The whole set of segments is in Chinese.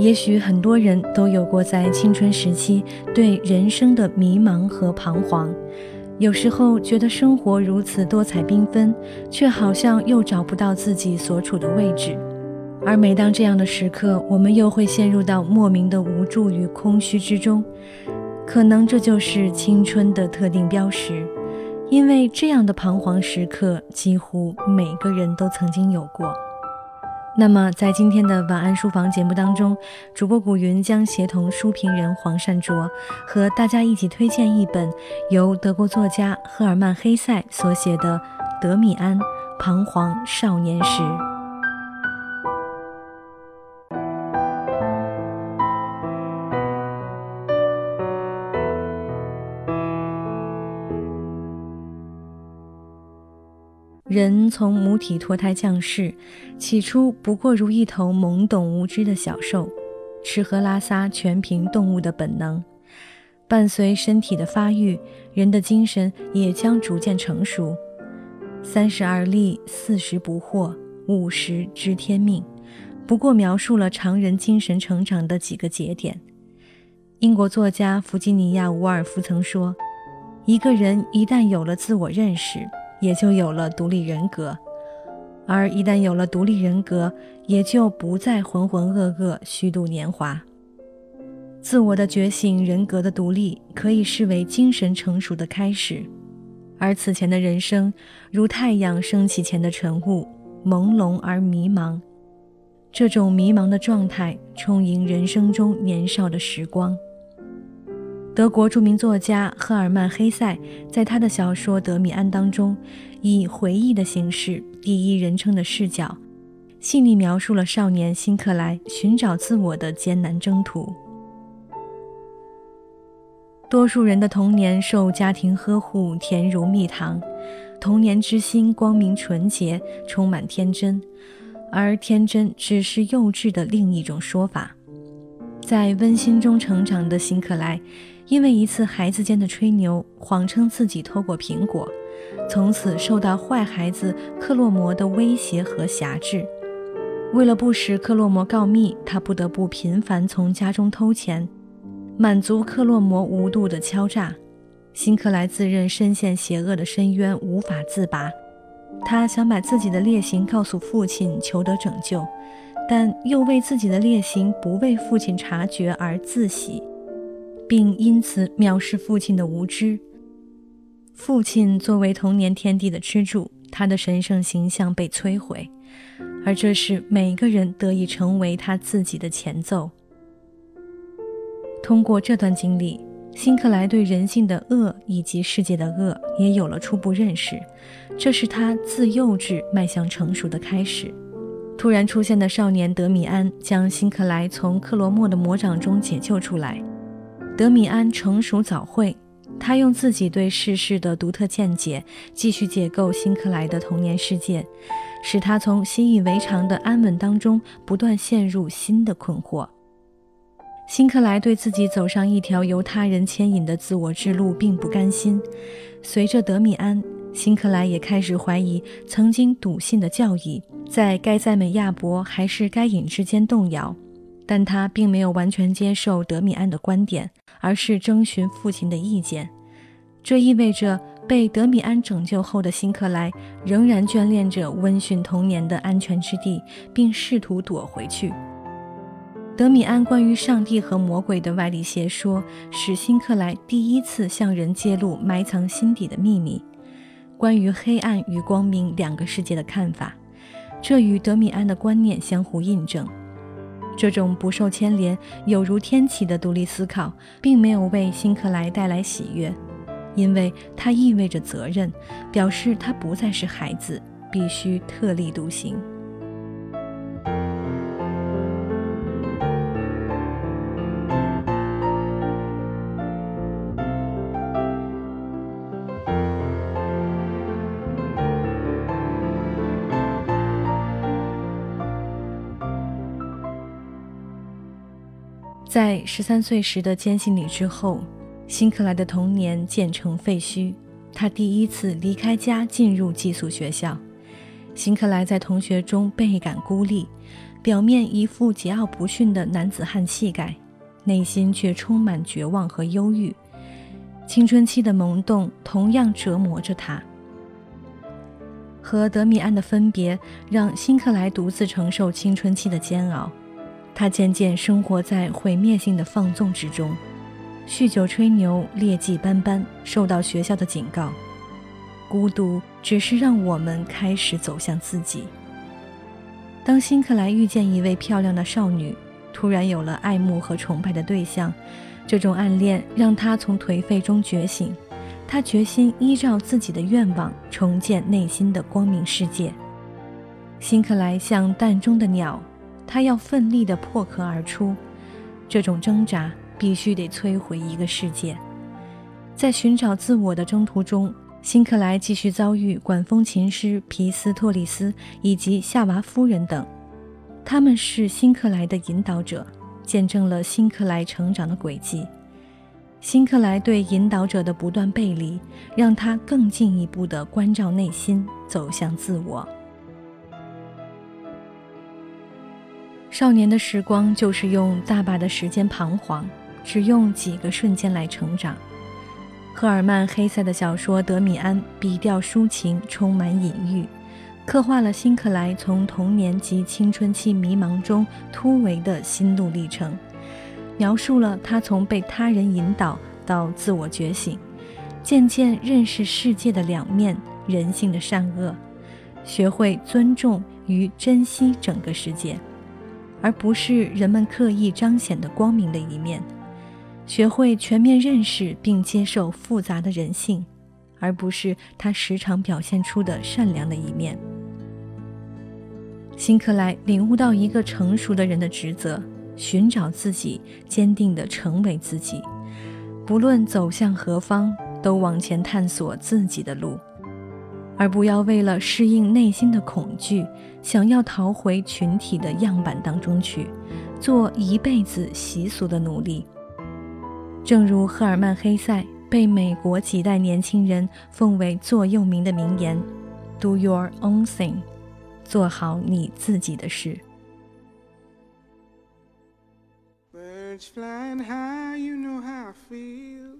也许很多人都有过在青春时期对人生的迷茫和彷徨，有时候觉得生活如此多彩缤纷，却好像又找不到自己所处的位置。而每当这样的时刻，我们又会陷入到莫名的无助与空虚之中。可能这就是青春的特定标识，因为这样的彷徨时刻，几乎每个人都曾经有过。那么，在今天的晚安书房节目当中，主播古云将协同书评人黄善卓，和大家一起推荐一本由德国作家赫尔曼·黑塞所写的《德米安：彷徨少年时》。人从母体脱胎降世，起初不过如一头懵懂无知的小兽，吃喝拉撒全凭动物的本能。伴随身体的发育，人的精神也将逐渐成熟。三十而立，四十不惑，五十知天命，不过描述了常人精神成长的几个节点。英国作家弗吉尼亚·伍尔夫曾说：“一个人一旦有了自我认识。”也就有了独立人格，而一旦有了独立人格，也就不再浑浑噩噩、虚度年华。自我的觉醒、人格的独立，可以视为精神成熟的开始。而此前的人生，如太阳升起前的晨雾，朦胧而迷茫。这种迷茫的状态，充盈人生中年少的时光。德国著名作家赫尔曼·黑塞在他的小说《德米安》当中，以回忆的形式，第一人称的视角，细腻描述了少年辛克莱寻找自我的艰难征途。多数人的童年受家庭呵护，甜如蜜糖，童年之心光明纯洁，充满天真，而天真只是幼稚的另一种说法。在温馨中成长的辛克莱。因为一次孩子间的吹牛，谎称自己偷过苹果，从此受到坏孩子克洛摩的威胁和辖制。为了不使克洛摩告密，他不得不频繁从家中偷钱，满足克洛摩无度的敲诈。辛克莱自认深陷邪恶的深渊，无法自拔。他想把自己的劣行告诉父亲，求得拯救，但又为自己的劣行不为父亲察觉而自喜。并因此藐视父亲的无知。父亲作为童年天地的支柱，他的神圣形象被摧毁，而这是每个人得以成为他自己的前奏。通过这段经历，辛克莱对人性的恶以及世界的恶也有了初步认识，这是他自幼稚迈向成熟的开始。突然出现的少年德米安将辛克莱从克罗莫的魔掌中解救出来。德米安成熟早慧，他用自己对世事的独特见解，继续解构辛克莱的童年世界，使他从习以为常的安稳当中不断陷入新的困惑。辛克莱对自己走上一条由他人牵引的自我之路并不甘心。随着德米安，辛克莱也开始怀疑曾经笃信的教义在该赞美亚伯还是该隐之间动摇，但他并没有完全接受德米安的观点。而是征询父亲的意见，这意味着被德米安拯救后的辛克莱仍然眷恋着温驯童年的安全之地，并试图躲回去。德米安关于上帝和魔鬼的外力邪说，使辛克莱第一次向人揭露埋藏心底的秘密，关于黑暗与光明两个世界的看法，这与德米安的观念相互印证。这种不受牵连、有如天启的独立思考，并没有为辛克莱带来喜悦，因为它意味着责任，表示他不再是孩子，必须特立独行。在十三岁时的艰辛里之后，辛克莱的童年渐成废墟。他第一次离开家，进入寄宿学校。辛克莱在同学中倍感孤立，表面一副桀骜不驯的男子汉气概，内心却充满绝望和忧郁。青春期的萌动同样折磨着他。和德米安的分别让辛克莱独自承受青春期的煎熬，他渐渐生活在毁灭性的放纵之中，酗酒吹牛，劣迹斑斑，受到学校的警告。孤独只是让我们开始走向自己。当辛克莱遇见一位漂亮的少女，突然有了爱慕和崇拜的对象，这种暗恋让他从颓废中觉醒。他决心依照自己的愿望重建内心的光明世界。辛克莱像蛋中的鸟，他要奋力地破壳而出。这种挣扎必须得摧毁一个世界。在寻找自我的征途中，辛克莱继续遭遇管风琴师皮斯托里斯以及夏娃夫人等，他们是辛克莱的引导者，见证了辛克莱成长的轨迹。辛克莱对引导者的不断背离，让他更进一步地关照内心，走向自我。少年的时光就是用大把的时间彷徨，只用几个瞬间来成长。赫尔曼·黑塞的小说《德米安》笔调抒情，充满隐喻，刻画了辛克莱从童年及青春期迷茫中突围的心路历程。描述了他从被他人引导到自我觉醒，渐渐认识世界的两面、人性的善恶，学会尊重与珍惜整个世界，而不是人们刻意彰显的光明的一面；学会全面认识并接受复杂的人性，而不是他时常表现出的善良的一面。辛克莱领悟到一个成熟的人的职责。寻找自己，坚定地成为自己，不论走向何方，都往前探索自己的路，而不要为了适应内心的恐惧，想要逃回群体的样板当中去，做一辈子习俗的奴隶。正如赫尔曼·黑塞被美国几代年轻人奉为座右铭的名言：“Do your own thing，做好你自己的事。” Birds flying high, you know how I feel.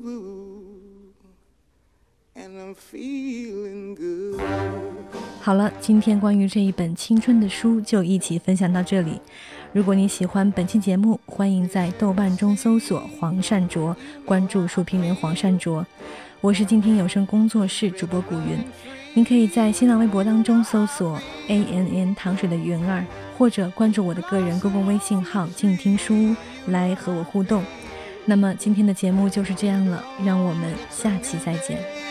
good. 好了，今天关于这一本青春的书就一起分享到这里。如果你喜欢本期节目，欢迎在豆瓣中搜索黄善卓，关注书评人黄善卓。我是静听有声工作室主播古云，您可以在新浪微博当中搜索 A N N 糖水的云儿。或者关注我的个人公共微信号“静听书屋”来和我互动。那么今天的节目就是这样了，让我们下期再见。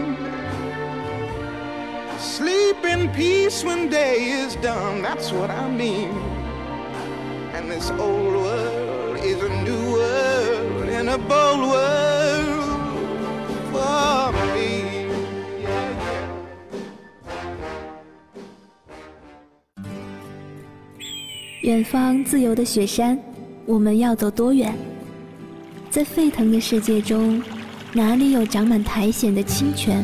Sleep in peace when day is done. That's what I mean. And this old world is a new world in a bold world for me. 远方自由的雪山，我们要走多远？在沸腾的世界中，哪里有长满苔藓的清泉？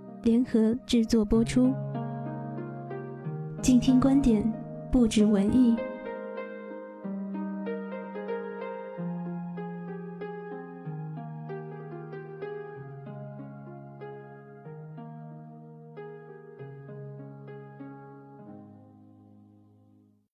联合制作播出，静听观点，不止文艺。